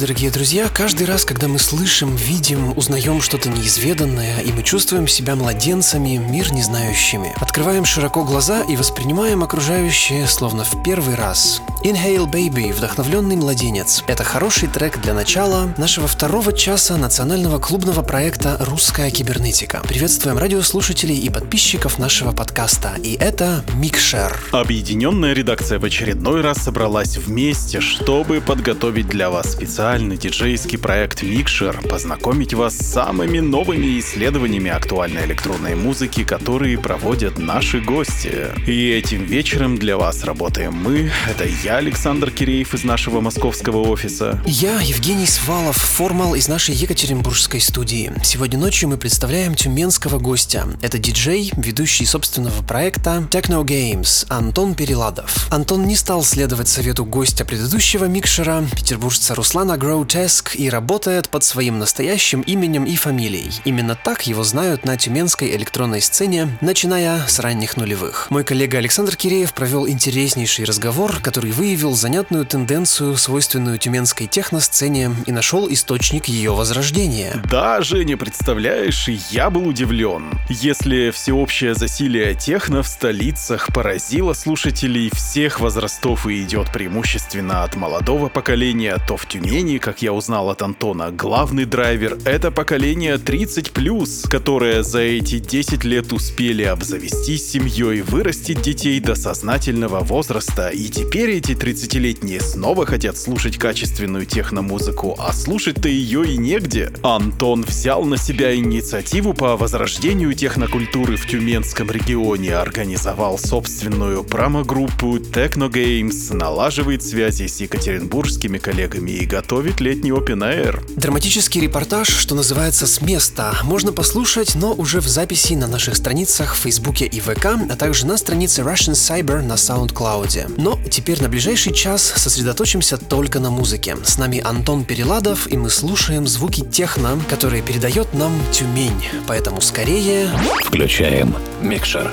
Дорогие друзья. Каждый раз, когда мы слышим, видим, узнаем что-то неизведанное, и мы чувствуем себя младенцами, мир не знающими, открываем широко глаза и воспринимаем окружающее словно в первый раз. Inhale Baby, вдохновленный младенец. Это хороший трек для начала нашего второго часа национального клубного проекта «Русская кибернетика». Приветствуем радиослушателей и подписчиков нашего подкаста. И это Микшер. Объединенная редакция в очередной раз собралась вместе, чтобы подготовить для вас специальный диджейский проект Микшер, познакомить вас с самыми новыми исследованиями актуальной электронной музыки, которые проводят наши гости. И этим вечером для вас работаем мы. Это я, Александр Киреев из нашего московского офиса. Я Евгений Свалов, формал из нашей Екатеринбургской студии. Сегодня ночью мы представляем тюменского гостя. Это диджей, ведущий собственного проекта Techno Games Антон Переладов. Антон не стал следовать совету гостя предыдущего микшера, петербуржца Руслана Гроутеск, и работает под своим настоящим именем и фамилией. Именно так его знают на тюменской электронной сцене, начиная с ранних нулевых. Мой коллега Александр Киреев провел интереснейший разговор, который выявил занятную тенденцию, свойственную тюменской техносцене, и нашел источник ее возрождения. Даже не представляешь, я был удивлен. Если всеобщее засилие техно в столицах поразило слушателей всех возрастов и идет преимущественно от молодого поколения, то в Тюмени, как я узнал от Антона, главный драйвер — это поколение 30+, которое за эти 10 лет успели обзавестись семьей, вырастить детей до сознательного возраста, и теперь эти 30-летние снова хотят слушать качественную техномузыку, а слушать-то ее и негде. Антон взял на себя инициативу по возрождению технокультуры в Тюменском регионе, организовал собственную промо-группу Techno Games, налаживает связи с екатеринбургскими коллегами и готовит летний Open Air. Драматический репортаж, что называется «С места», можно послушать, но уже в записи на наших страницах в Фейсбуке и ВК, а также на странице Russian Cyber на SoundCloud. Но теперь на ближайшее ближайший час сосредоточимся только на музыке. С нами Антон Переладов, и мы слушаем звуки техно, которые передает нам Тюмень. Поэтому скорее... Включаем микшер.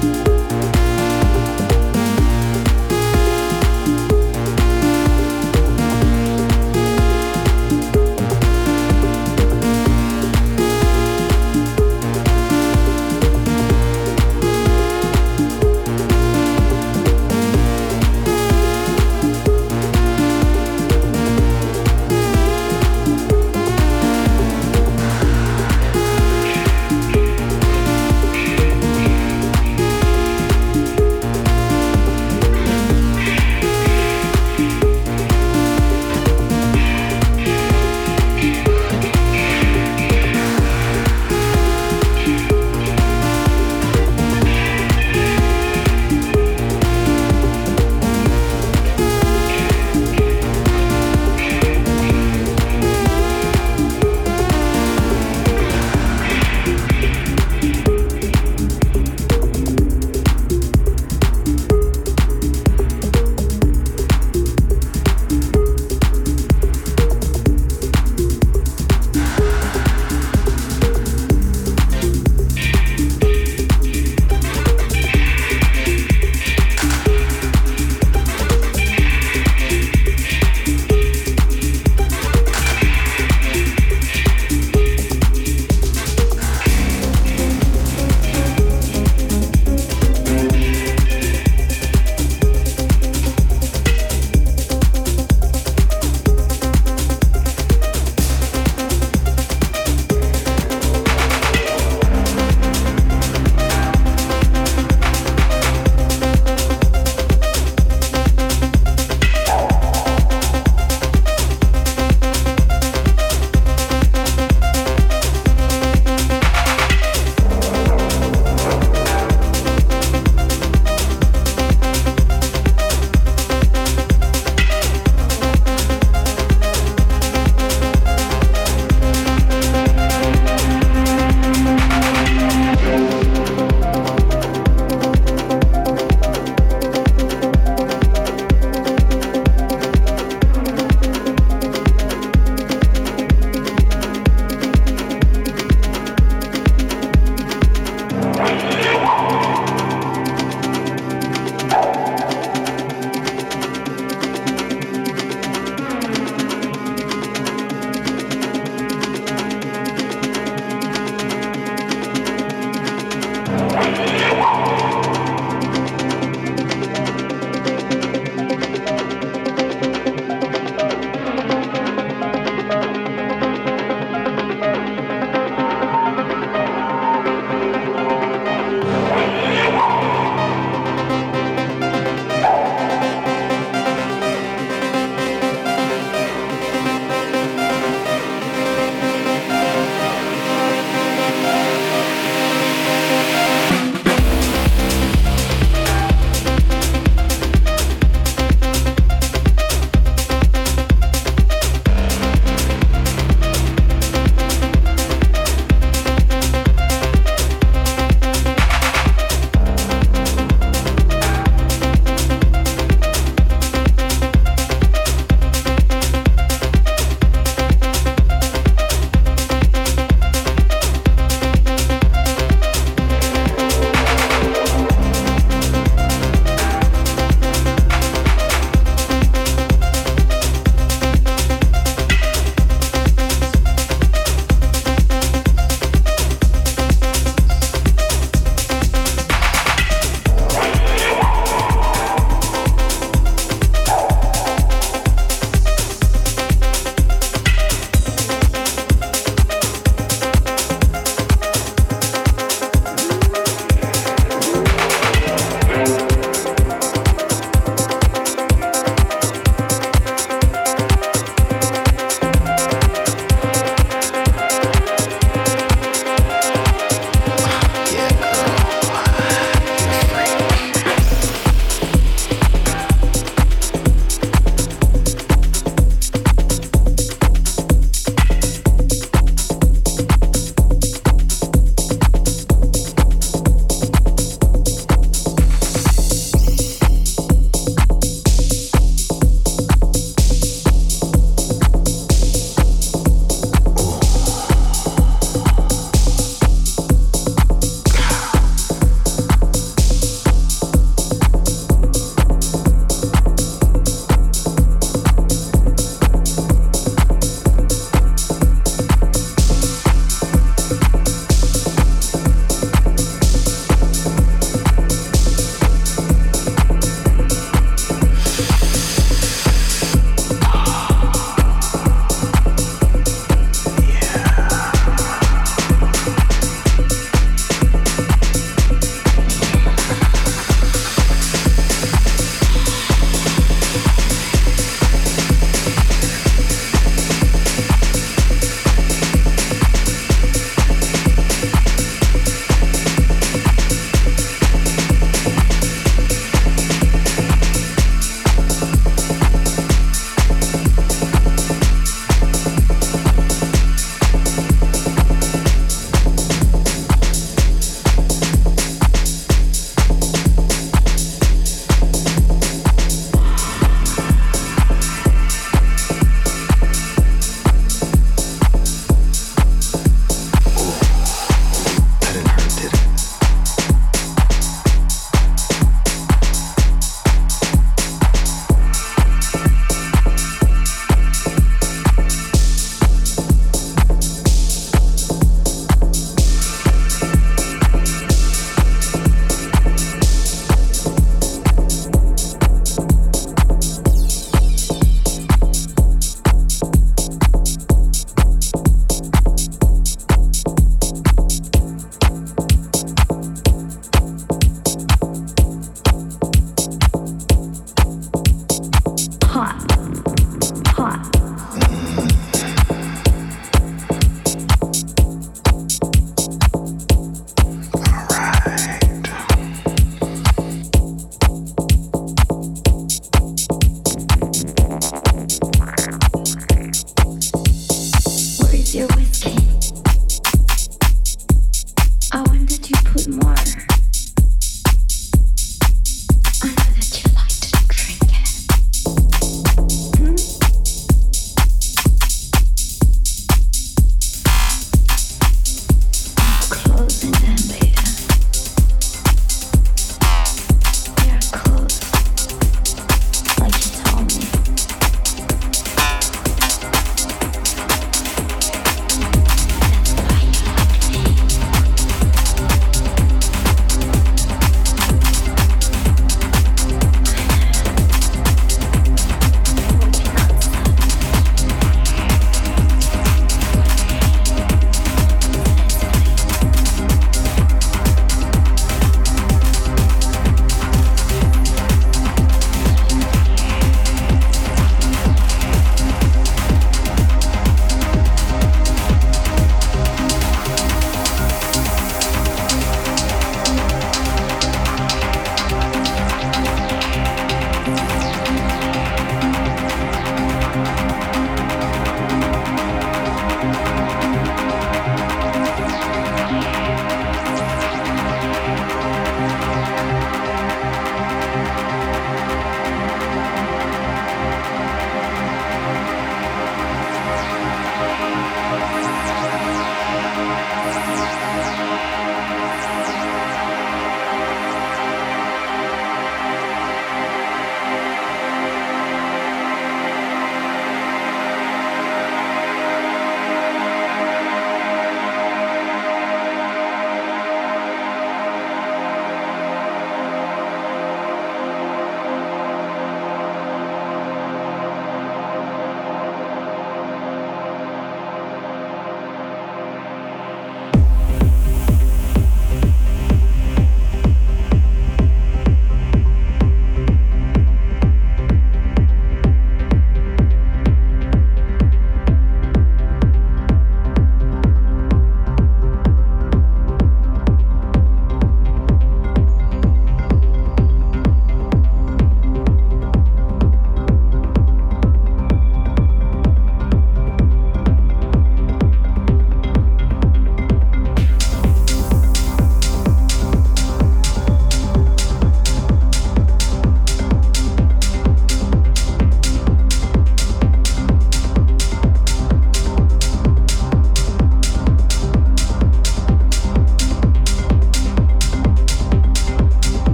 Thank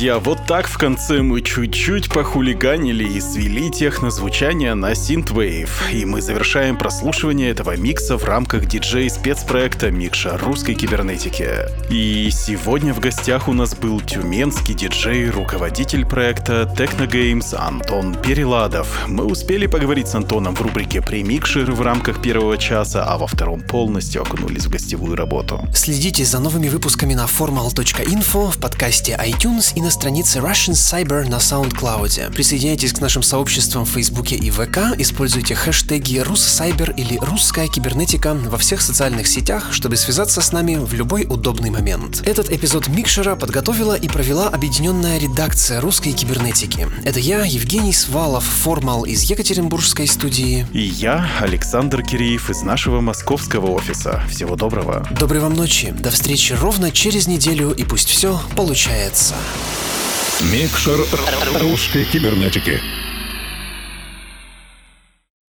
друзья, вот так в конце мы чуть-чуть похулиганили и свели технозвучание на Synthwave. И мы завершаем прослушивание этого микса в рамках диджей-спецпроекта Микша русской кибернетики. И сегодня в гостях у нас был тюменский диджей, руководитель проекта Techno Games Антон Переладов. Мы успели поговорить с Антоном в рубрике «Премикшер» в рамках первого часа, а во втором полностью окунулись в гостевую работу. Следите за новыми выпусками на formal.info, в подкасте iTunes и на странице Russian Cyber на SoundCloud. Присоединяйтесь к нашим сообществам в Фейсбуке и ВК, используйте хэштеги «Руссайбер» или «Русская кибернетика» во всех социальных сетях, чтобы связаться с нами в любой удобный момент. Этот эпизод Микшера подготовила и провела объединенная редакция русской кибернетики. Это я, Евгений Свалов, формал из Екатеринбургской студии. И я, Александр Киреев из нашего московского офиса. Всего доброго. Доброй вам ночи, до встречи ровно через неделю и пусть все получается. Микшер русской кибернетики.